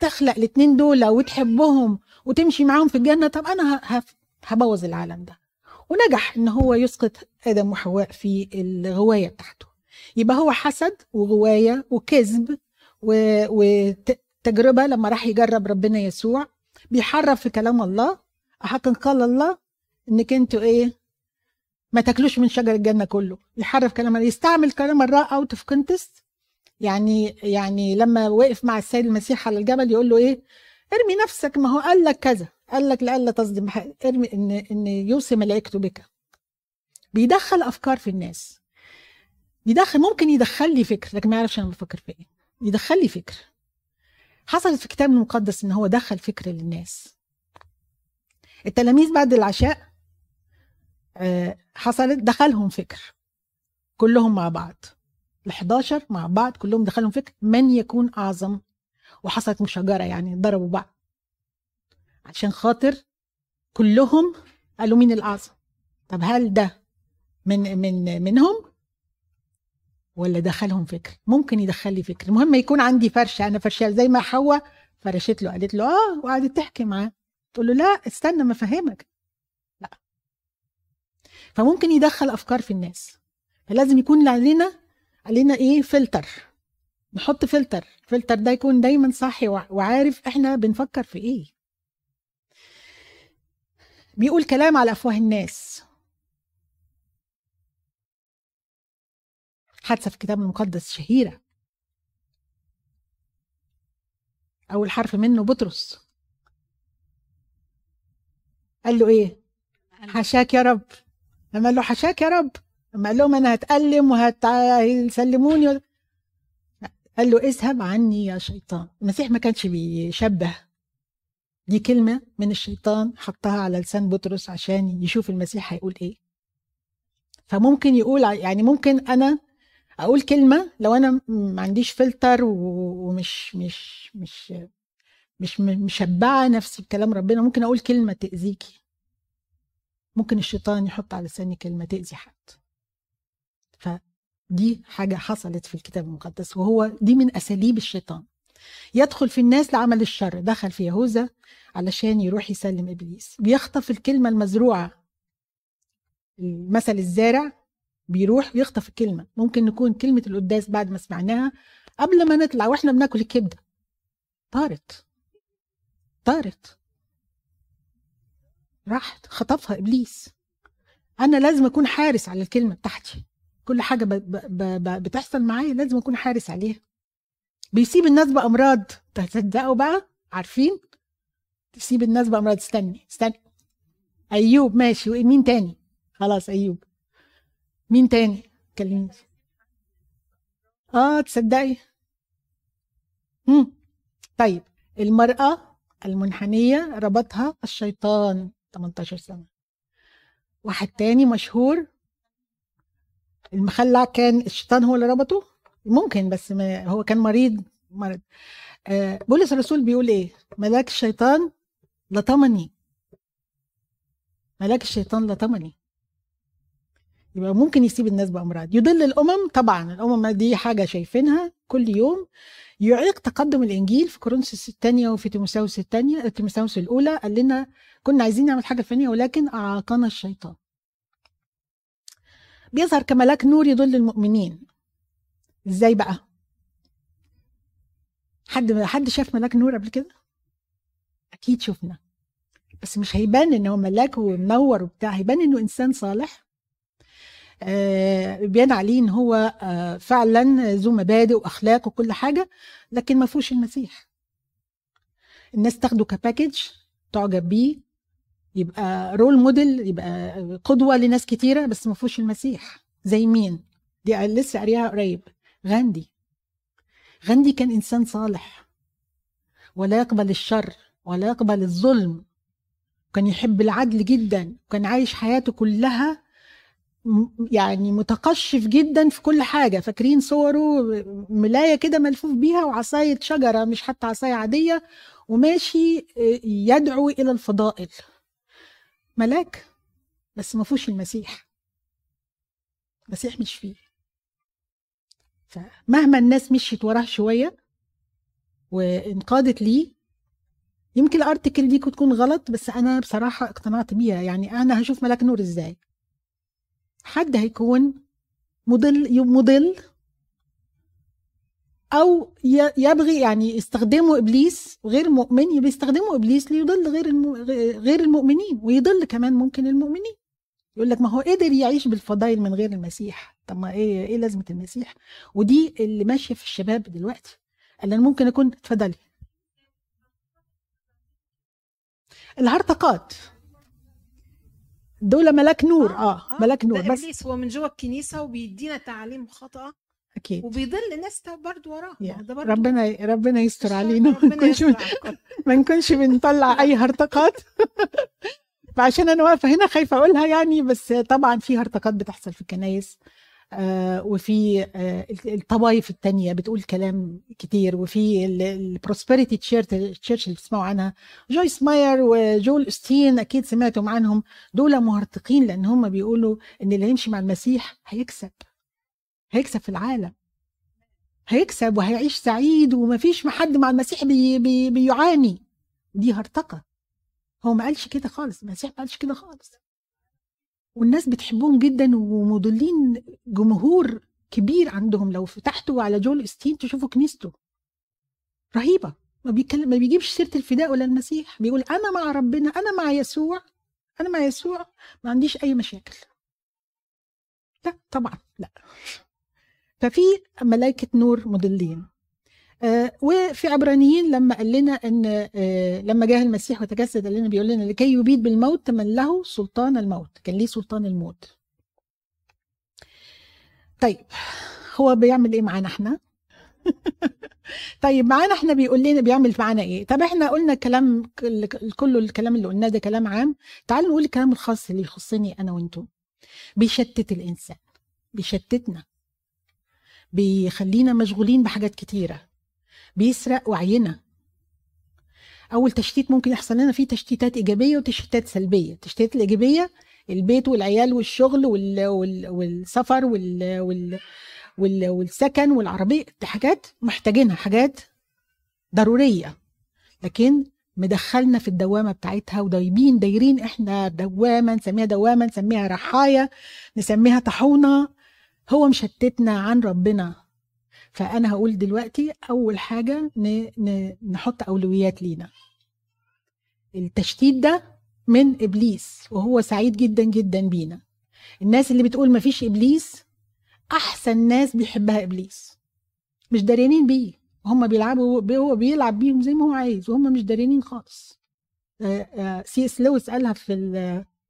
تخلق الاتنين دول وتحبهم وتمشي معاهم في الجنة طب. ه- هبوظ العالم ده ونجح إن هو يسقط آدم وحواء في الغواية بتاعته يبقى هو حسد وغواية وكذب وتجربة لما راح يجرب ربنا يسوع بيحرف في كلام الله حقا قال الله إنك أنتوا إيه؟ ما تاكلوش من شجر الجنة كله. يحرف كلام يستعمل كلام الله out of context يعني يعني لما وقف مع السيد المسيح على الجبل يقول له إيه؟ ارمي نفسك. ما هو قال لك كذا. قال لك لئلا تصدم. ارمي إن إن يوصي ملائكته بك. بيدخل أفكار في الناس. يدخل ممكن يدخل لي فكر لكن ما يعرفش أنا بفكر في إيه. يدخل لي فكر. حصلت في الكتاب المقدس إن هو دخل فكر للناس. التلاميذ بعد العشاء حصلت دخلهم فكر. كلهم مع بعض. ال 11 مع بعض كلهم دخلهم فكر من يكون أعظم. وحصلت مشاجره يعني ضربوا بعض. عشان خاطر كلهم قالوا مين الأعظم. طب هل ده من من منهم؟ ولا دخلهم فكر؟ ممكن يدخل لي فكر. المهم يكون عندي فرشة. أنا فرشة زي ما حواء فرشت له قالت له آه وقعدت تحكي معاه. تقول له لا استنى ما أفهمك. لا فممكن يدخل أفكار في الناس. فلازم يكون علينا علينا إيه؟ فلتر. نحط فلتر. الفلتر ده يكون دايما صاحي وعارف إحنا بنفكر في إيه. بيقول كلام على أفواه الناس. حادثة في الكتاب المقدس شهيرة. أول حرف منه بطرس. قال له إيه؟ حشاك يا رب. لما قال له حشاك يا رب. لما قال لهم أنا هتألم وهتسلموني قال له اذهب عني يا شيطان. المسيح ما كانش بيشبه. دي كلمة من الشيطان حطها على لسان بطرس عشان يشوف المسيح هيقول إيه. فممكن يقول يعني ممكن أنا أقول كلمة لو أنا ما عنديش فلتر ومش مش مش مش مشبعة نفسي بكلام ربنا. ممكن أقول كلمة تأذيكي. ممكن الشيطان يحط على لساني كلمة تأذي حد. فدي حاجة حصلت في الكتاب المقدس وهو دي من أساليب الشيطان. يدخل في الناس لعمل الشر دخل في يهوذا علشان يروح يسلم إبليس. بيخطف الكلمة المزروعة المثل الزارع بيروح يخطف الكلمة. ممكن نكون كلمة القداس بعد ما سمعناها قبل ما نطلع وإحنا بناكل الكبدة. طارت. طارت. راحت خطفها إبليس. أنا لازم أكون حارس على الكلمة بتاعتي. كل حاجة ب ب ب بتحصل معايا لازم أكون حارس عليها. بيسيب الناس بامراض تصدقوا بقى؟ عارفين؟ تسيب الناس بامراض استني استني. أيوب ماشي. مين تاني؟ خلاص أيوب. مين تاني؟ كلمني. آه تصدقي. مم. طيب المرأة المنحنية ربطها الشيطان. 18 سنة. واحد تاني مشهور المخلع كان الشيطان هو اللي ربطه؟ ممكن بس ما هو كان مريض مرض. آه بولس الرسول بيقول إيه؟ ملاك الشيطان لطمني ملاك الشيطان لطمني يبقى ممكن يسيب الناس بأمراض. يضل الأمم طبعا. الأمم دي حاجة شايفينها كل يوم. يعيق تقدم الإنجيل في كورنثوس الثانية وفي تيموساوس الثانية تيموساوس الأولى قال لنا كنا عايزين نعمل حاجة فلانيه ولكن أعاقنا الشيطان. بيظهر كملاك نور يضل المؤمنين. إزاي بقى؟ حد حد شاف ملاك نور قبل كده؟ أكيد شفنا. بس مش هيبان إن هو ملاك ومنور وبتاع هيبان إنه إنسان صالح. آه بيان عليه إن هو آه فعلا ذو مبادئ وأخلاق وكل حاجة لكن ما فيهوش المسيح. الناس تاخده كباكج تعجب بيه يبقى رول موديل يبقى قدوة لناس كتيرة بس ما فيهوش المسيح. زي مين؟ دي لسه قاريها قريب. غاندي. غاندي كان إنسان صالح. ولا يقبل الشر ولا يقبل الظلم. كان يحب العدل جدا. وكان عايش حياته كلها يعني متقشف جدا في كل حاجة. فاكرين صوره ملاية كده ملفوف بيها وعصاية شجرة مش حتى عصاية عادية وماشي يدعو إلى الفضائل. ملاك بس ما فيهوش المسيح. المسيح مش فيه. فمهما الناس مشيت وراه شوية وانقادت ليه يمكن الارتكل دي تكون غلط بس أنا بصراحة اقتنعت بيها. يعني أنا هشوف ملاك نور إزاي؟ حد هيكون مضل مضل أو يبغي يعني يستخدموا إبليس غير مؤمن بيستخدموا إبليس ليضل غير. غير المؤمنين ويضل كمان ممكن المؤمنين. يقول لك ما هو قدر يعيش بالفضائل من غير المسيح. طب ما إيه إيه لازمة المسيح؟ ودي اللي ماشية في الشباب دلوقتي. قال أنا ممكن أكون اتفضلي. الهرطقات دول ملاك نور آه, ملاك نور. بس إبليس هو من جوه الكنيسة وبيدينا تعاليم خاطئه أكيد. وبيضل ناس برضه وراه هو ده برضه ربنا ربنا يستر علينا. ما نكونش. ما نكونش بنطلع أي هرطقات. فعشان أنا واقفة هنا خايفة أقولها يعني بس طبعا في هرطقات بتحصل في الكنايس. آه وفي آه الطوائف التانية بتقول كلام كتير وفي ال prosperity church اللي بتسمعوا عنها. جويس ماير وجويل أوستين أكيد سمعتم عنهم. دول مهرطقين لأن هم بيقولوا إن اللي هيمشي مع المسيح هيكسب. هيكسب في العالم. هيكسب وهيعيش سعيد ومفيش حد مع المسيح بي بي بيعاني. دي هرطقة هو ما قالش كده خالص. المسيح ما قالش كده خالص. والناس بتحبهم جدا ومضلين جمهور كبير عندهم. لو فتحتوا على جول استين تشوفوا كنيسته. رهيبة. ما بيتكلم ما بيجيبش سيرة الفداء ولا المسيح. بيقول أنا مع ربنا أنا مع يسوع أنا مع يسوع. ما عنديش أي مشاكل. لا طبعا لا. ففي ملائكة نور مضلين. وفي عبرانيين لما قال لنا إن آه لما جاء المسيح وتجسد قال لنا بيقول لنا لكي يبيد بالموت من له سلطان الموت. كان ليه سلطان الموت. طيب هو بيعمل إيه معانا إحنا؟ طيب معانا إحنا بيقول لنا بيعمل معانا إيه؟ طب إحنا قلنا كلام كل- كله الكلام اللي قلناه ده كلام عام. تعالوا نقول الكلام الخاص اللي يخصني أنا وأنتم بيشتت الإنسان. بيشتتنا. بيخلينا مشغولين بحاجات كتيرة. بيسرق وعينا. أول تشتيت ممكن يحصل لنا فيه تشتيتات إيجابية وتشتيتات سلبية. التشتيتات الإيجابية البيت والعيال والشغل وال... وال... والسفر وال... وال... وال... والسكن والعربية. حاجات محتاجينها حاجات ضرورية. لكن مدخلنا في الدوامة بتاعتها ودايبين دايرين إحنا دوامة نسميها دوامة نسميها رحايا نسميها طاحونة. هو مشتتنا عن ربنا. فأنا هقول دلوقتي أول حاجة. نحط أولويات لينا. التشتيت ده من إبليس وهو سعيد جدا جدا بينا. الناس اللي بتقول مفيش إبليس أحسن ناس بيحبها إبليس. مش داريانين بيه. هم بيلعبوا هو بيلعب بيهم زي ما هو عايز وهم مش داريانين خالص. آه، آه، سي إس لويس قالها في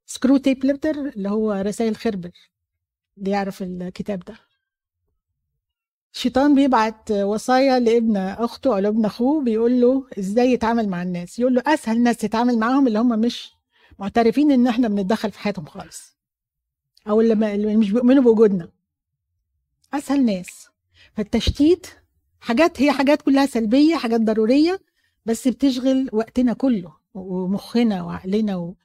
ال Screwtape Letters اللي هو رسائل خربر اللي يعرف الكتاب ده. الشيطان بيبعت وصايا لابن أخته أو لابن أخوه بيقول له إزاي يتعامل مع الناس؟ يقول له أسهل ناس تتعامل معاهم اللي هم مش معترفين إن إحنا بنتدخل في حياتهم خالص. أو اللي, مش بيؤمنوا بوجودنا. أسهل ناس. فالتشتيت حاجات هي حاجات كلها سلبية حاجات ضرورية بس بتشغل وقتنا كله ومخنا وعقلنا و...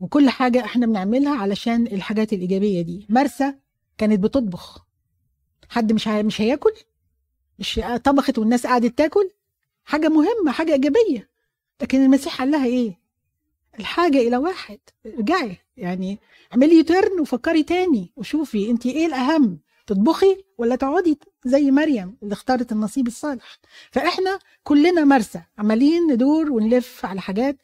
وكل حاجة إحنا بنعملها علشان الحاجات الإيجابية دي. مرسى كانت بتطبخ. حد مش هي... مش هياكل؟ مش طبخت والناس قعدت تاكل؟ حاجة مهمة حاجة إيجابية. لكن المسيح قال لها إيه؟ الحاجة إلى واحد. ارجعي. يعني اعملي يوترن وفكري تاني وشوفي انت إيه الأهم تطبخي ولا تقعدي زي مريم اللي اختارت النصيب الصالح. فإحنا كلنا مرسى عمالين ندور ونلف على حاجات.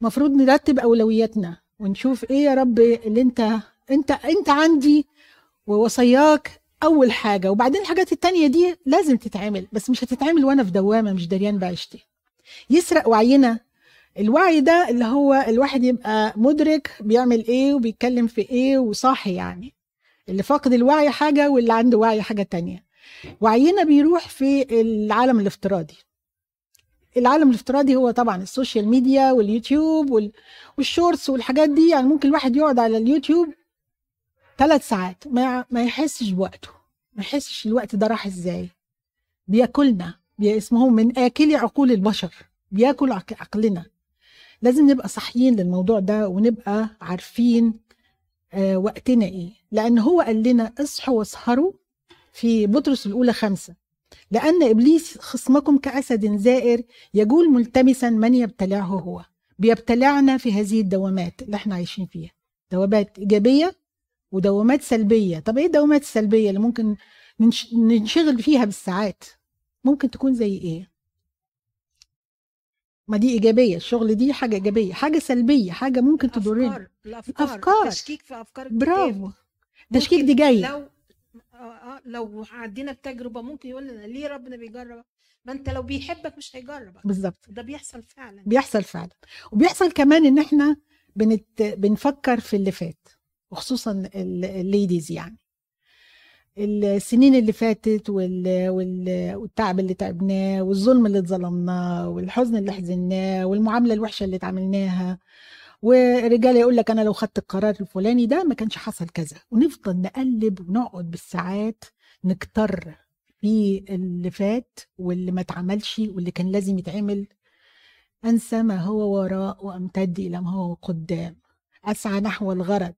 مفروض نرتب أولوياتنا ونشوف إيه يا رب اللي أنت أنت أنت عندي ووصاياك أول حاجة وبعدين الحاجات التانية دي لازم تتعمل بس مش هتتعمل وأنا في دوامة مش دريان بعيشتي. يسرق وعينا. الوعي ده اللي هو الواحد يبقى مدرك بيعمل إيه وبيتكلم في إيه وصاحي يعني. اللي فاقد الوعي حاجة واللي عنده وعي حاجة تانية. وعينا بيروح في العالم الافتراضي. العالم الافتراضي هو طبعا ال social media واليوتيوب وال- وال Shorts والحاجات دي يعني ممكن الواحد يقعد على اليوتيوب ثلاث ساعات ما ما يحسش بوقته. ما يحسش الوقت ده راح إزاي. بياكلنا بي- اسمهم من اكلي عقول البشر. بياكل عق- عقلنا. لازم نبقى صحيين للموضوع ده ونبقى عارفين آه وقتنا إيه. لأن هو قال لنا اصحوا واسهروا في بطرس الأولى خمسة. لأن إبليس خصمكم كأسد زائر يجول ملتمسا من يبتلعه هو. بيبتلعنا في هذه الدوامات اللي إحنا عايشين فيها. دوامات إيجابية ودوامات سلبية. طب إيه الدوامات السلبية اللي ممكن ننش- ننشغل فيها بالساعات؟ ممكن تكون زي إيه؟ ما دي إيجابية الشغل دي حاجة إيجابية حاجة سلبية حاجة ممكن تضرني أفكار الأفكار أفكار. تشكيك في الكتاب. برافو. تشكيك دي جاي لو آه آه لو عدينا بتجربة ممكن يقول لنا ليه ربنا بيجرب؟ ما أنت لو بيحبك مش هيجربك. بالظبط. ده بيحصل فعلا. بيحصل فعلا. وبيحصل كمان إن إحنا بنت... بنفكر في اللي فات. وخصوصا ال- الليديز يعني. السنين اللي فاتت وال... وال... والتعب اللي تعبناه والظلم اللي اتظلمناه والحزن اللي حزناه والمعاملة الوحشة اللي اتعاملناها. ورجال يقول لك أنا لو خدت القرار الفلاني ده ما كانش حصل كذا. ونفضل نقلب ونقعد بالساعات نكتر في اللي فات واللي ما اتعملش واللي كان لازم يتعمل. أنسى ما هو وراء وأمتد إلى ما هو قدام. أسعى نحو الغرض.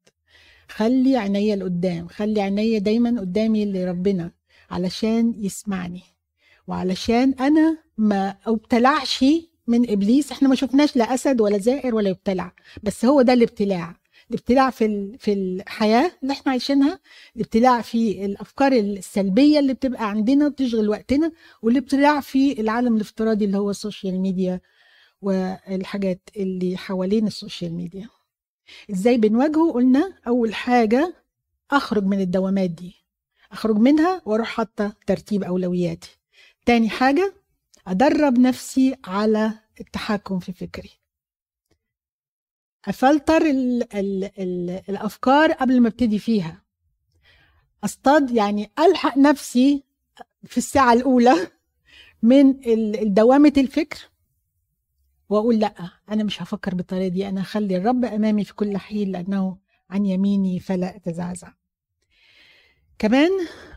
خلي عينيا لقدام خلي عينيا دايما قدامي لربنا علشان يسمعني. وعلشان أنا ما أبتلعش من إبليس إحنا ما شفناش لا أسد ولا زائر ولا يبتلع بس هو ده الابتلاع. الابتلاع في في الحياة اللي إحنا عايشينها الابتلاع في الأفكار السلبية اللي بتبقى عندنا بتشغل وقتنا والابتلاع في العالم الافتراضي اللي هو ال social media والحاجات اللي حوالين ال social media إزاي بنواجهه؟ قلنا أول حاجة أخرج من الدوامات دي. أخرج منها وأروح حاطة ترتيب أولوياتي. تاني حاجة أدرب نفسي على التحكم في فكري. أفلتر ال ال ال الأفكار قبل ما أبتدي فيها. أصطاد يعني ألحق نفسي في الساعة الأولى من دوامه الفكر وأقول لأ أنا مش هفكر بالطريقة دي أنا هخلي الرب أمامي في كل حين لأنه عن يميني فلا اتزعزع كمان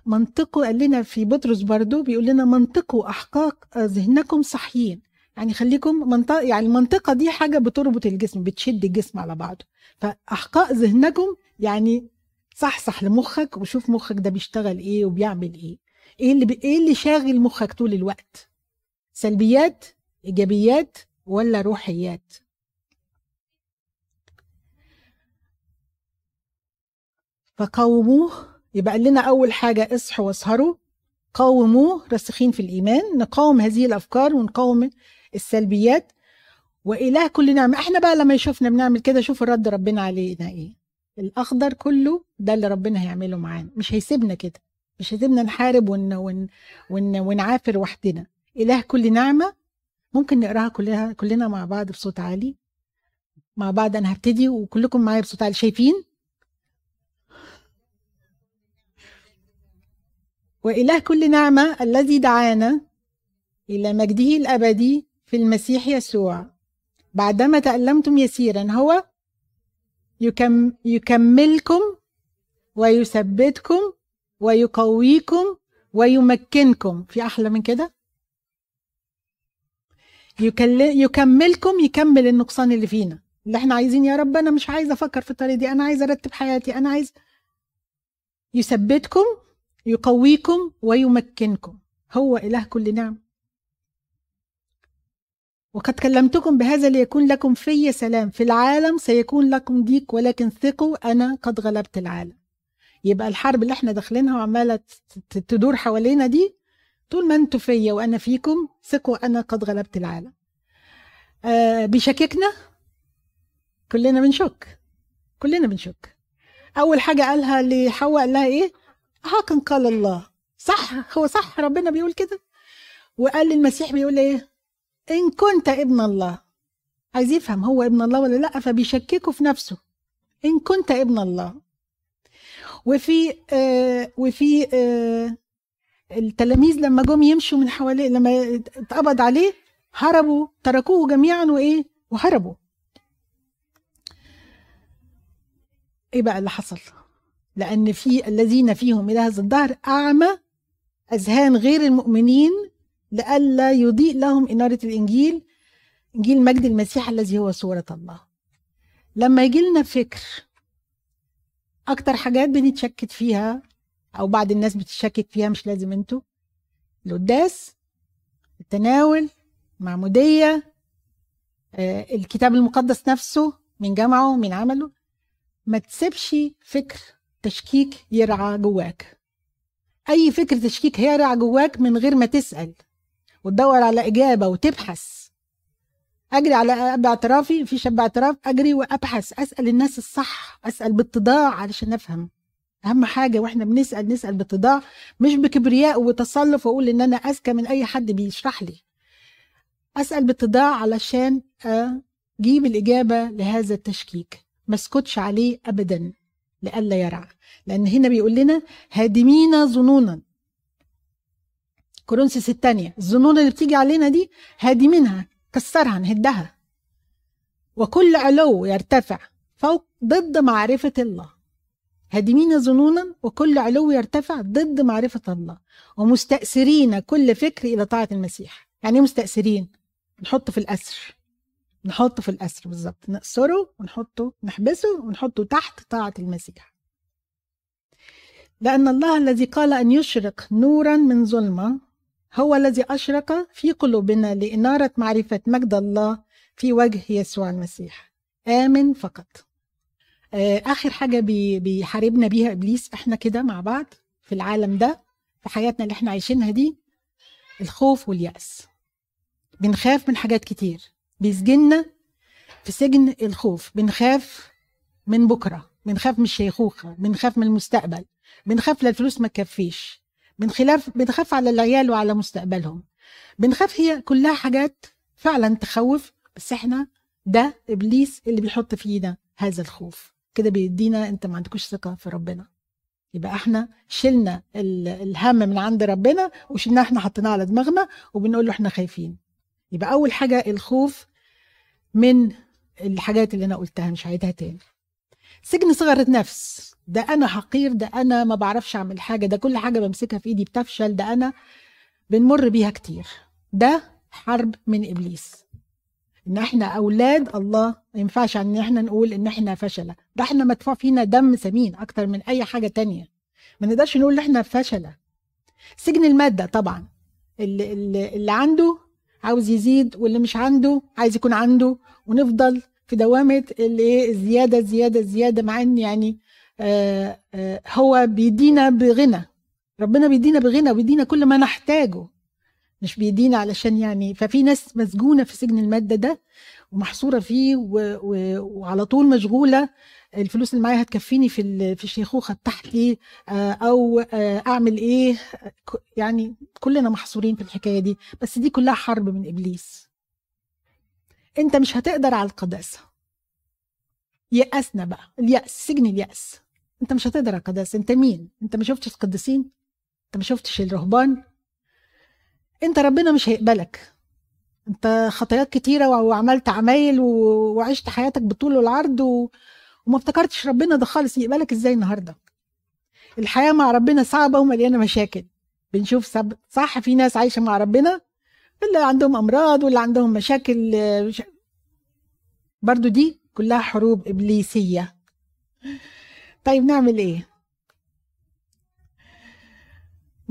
منطقه قال لنا في بطرس برضو بيقول لنا منطقوا أحقاق ذهنكم صحيين. يعني خليكم منطقة يعني المنطقة دي حاجة بتربط الجسم بتشد الجسم على بعضه. فأحقاق ذهنكم يعني صحصح لمخك وشوف مخك ده بيشتغل إيه وبيعمل إيه. إيه اللي بي... إيه اللي شاغل مخك طول الوقت؟ سلبيات إيجابيات ولا روحيات؟ فقاوموه. يبقى لنا أول حاجة اصحوا واسهروا. قاوموه راسخين في الإيمان. نقاوم هذه الأفكار ونقاوم السلبيات. وإله كل نعمة. إحنا بقى لما يشوفنا بنعمل كده شوف الرد ربنا علينا إيه. الأخضر كله ده اللي ربنا هيعمله معانا. مش هيسيبنا كده. مش هيسيبنا نحارب ون ون ون ونعافر وحدنا. إله كل نعمة ممكن نقراها كلها كلنا مع بعض بصوت عالي. مع بعض أنا هبتدي وكلكم معايا بصوت عالي. شايفين؟ وإله كل نعمة الذي دعانا إلى مجده الأبدي في المسيح يسوع. بعدما تألمتم يسيرا هو يكم يكملكم ويثبتكم ويقويكم ويمكنكم. في أحلى من كده؟ يكملكم يكمل النقصان اللي فينا. اللي إحنا عايزين يا رب أنا مش عايزة أفكر في الطريقة دي أنا عايزة أرتب حياتي أنا عايز يثبتكم يقويكم ويمكنكم. هو إله كل نعم وقد كلمتكم بهذا ليكون لكم في سلام. في العالم سيكون لكم ضيق ولكن ثقوا أنا قد غلبت العالم. يبقى الحرب اللي إحنا داخلينها وعمالة تدور حوالينا دي طول ما أنتوا فيا وأنا فيكم ثقوا أنا قد غلبت العالم. آه بيشككنا؟ كلنا بنشك. كلنا بنشك. أول حاجة قالها لحواء قال لها إيه؟ هكذا قال الله. صح؟ هو صح؟ ربنا بيقول كده. وقال للمسيح بيقول إيه؟ إن كنت ابن الله. عايز يفهم هو ابن الله ولا لأ فبيشككه في نفسه. إن كنت ابن الله. وفي آه وفي آه التلاميذ لما جم يمشوا من حواليه لما اتقبض عليه هربوا تركوه جميعا وإيه؟ وهربوا. إيه بقى اللي حصل؟ لأن في الذين فيهم إلى هذا الدهر أعمى أذهان غير المؤمنين لئلا يضيء لهم إنارة الإنجيل إنجيل مجد المسيح الذي هو صورة الله. لما يجي لنا فكر أكتر حاجات بنتشكك فيها أو بعض الناس بتشكك فيها مش لازم أنتوا. القداس التناول معموديه آه، الكتاب المقدس نفسه من جمعه من عمله. ما تسيبش فكر تشكيك يرعى جواك. أي فكر تشكيك هيرعى جواك من غير ما تسأل وتدور على إجابة وتبحث. أجري على أب اعترافي في شاب اعتراف أجري وأبحث أسأل الناس الصح أسأل باتضاع علشان أفهم. أهم حاجة وإحنا بنسأل نسأل باتضاع مش بكبرياء وتصلف وأقول إن أنا أذكى من أي حد بيشرح لي. أسأل باتضاع علشان أجيب الإجابة لهذا التشكيك. ما اسكتش عليه ابدا لئلا يرعى لأن هنا بيقول لنا هادمين ظنونا. كورنثوس الثانية الظنون اللي بتيجي علينا دي هادمينها كسرها نهدها. وكل علو يرتفع فوق ضد معرفة الله. هادمين ظنونا وكل علو يرتفع ضد معرفة الله ومستأثرين كل فكر إلى طاعة المسيح. يعني إيه مستأثرين؟ نحطه في الأسر. نحطه في الأسر بالظبط نأسره ونحطه نحبسه ونحطه تحت طاعة المسيح. لأن الله الذي قال أن يشرق نورا من ظلمة هو الذي أشرق في قلوبنا لإنارة معرفة مجد الله في وجه يسوع المسيح. آمن فقط. آه، آخر حاجة بي- بيحاربنا بيها إبليس إحنا كده مع بعض في العالم ده في حياتنا اللي إحنا عايشينها دي الخوف واليأس. بنخاف من حاجات كتير. بيسجننا في سجن الخوف. بنخاف من بكرة. بنخاف من الشيخوخة. بنخاف من المستقبل. بنخاف للفلوس ما تكفيش. بنخلاف بنخاف على العيال وعلى مستقبلهم. بنخاف هي كلها حاجات فعلا تخوف بس إحنا ده إبليس اللي بيحط فينا هذا الخوف. كده بيدينا انت ما عندكوش ثقة في ربنا. يبقى إحنا شلنا ال- الهم من عند ربنا وشلناه إحنا حطيناه على دماغنا وبنقول له إحنا خايفين. يبقى اول حاجة الخوف من الحاجات اللي أنا قلتها مش هعيدها تاني. سجن صغر النفس. ده أنا حقير ده أنا ما بعرفش اعمل حاجة ده كل حاجة بمسكها في ايدي بتفشل ده أنا بنمر بيها كتير. ده حرب من إبليس. إن إحنا أولاد الله ما ينفعش إن إحنا نقول إن إحنا فشلة. ده إحنا مدفوع فينا دم ثمين أكتر من أي حاجة تانية. ما نقدرش نقول إن إحنا فشلة. سجن المادة طبعا. اللي, اللي, عنده عاوز يزيد واللي مش عنده عايز يكون عنده ونفضل في دوامة اللي إيه الزيادة زيادة زيادة مع إن يعني آه آه هو بيدينا بغنى. ربنا بيدينا بغنى وبيدينا كل ما نحتاجه. مش بيدينا علشان يعني ففي ناس مسجونة في سجن المادة ده ومحصورة فيه و... و... وعلى طول مشغولة. الفلوس اللي معايا هتكفيني في. في الشيخوخة بتاعتي آه، أو آه، أعمل إيه؟ يعني كلنا محصورين في الحكاية دي بس دي كلها حرب من إبليس. أنت مش هتقدر على القداسة. يأسنا بقى اليأس سجن اليأس. أنت مش هتقدر على القداسة. أنت مين؟ أنت ما شفتش القديسين؟ أنت ما شفتش الرهبان؟ انت ربنا مش هيقبلك. انت خطايات كتيرة وعملت عمايل وعشت حياتك بالطول والعرض و... وما افتكرتش ربنا ده خالص يقبلك إزاي النهارده؟ الحياة مع ربنا صعبة ومليانة مشاكل. بنشوف سب... صح في ناس عايشة مع ربنا اللي عندهم أمراض واللي عندهم مشاكل مش... برضو دي كلها حروب إبليسية. طيب نعمل إيه؟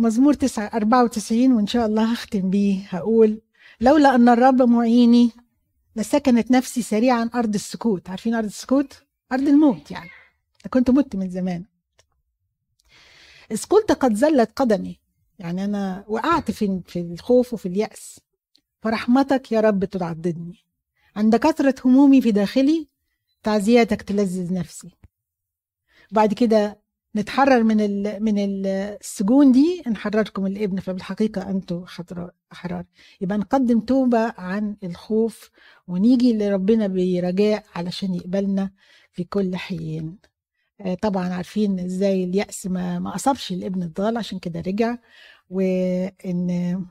مزمور 9 94 وإن شاء الله هختم بيه. هقول لولا أن الرب معيني لسكنت نفسي سريعا أرض السكوت. عارفين أرض السكوت؟ أرض الموت يعني. كنت مت من زمان. إذ قد زلت قدمي. يعني أنا وقعت في في الخوف وفي اليأس. فرحمتك يا رب تعضدني. عند كثرة همومي في داخلي تعزياتك تلذذ نفسي. بعد كده نتحرر من من ال- السجون دي نحرركم الابن فبالحقيقة أنتم خطر- أحرار يبقى نقدم توبة عن الخوف ونيجي لربنا برجاء علشان يقبلنا في كل حين. آه، طبعا عارفين إزاي اليأس ما ما أصابش الابن الضال عشان كده رجع. وإن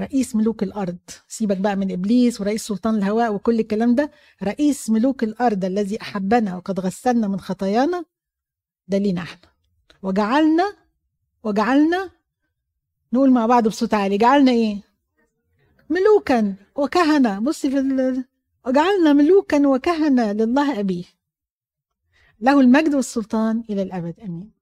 رئيس ملوك الأرض سيبك بقى من إبليس ورئيس سلطان الهواء وكل الكلام ده رئيس ملوك الأرض الذي أحبنا وقد غسلنا من خطايانا ده لينا إحنا وجعلنا وجعلنا نقول مع بعض بصوت عالي جعلنا إيه؟ ملوكا وكهنة. بصي في ال... وجعلنا ملوكا وكهنة لله أبيه. له المجد والسلطان إلى الأبد. أمين.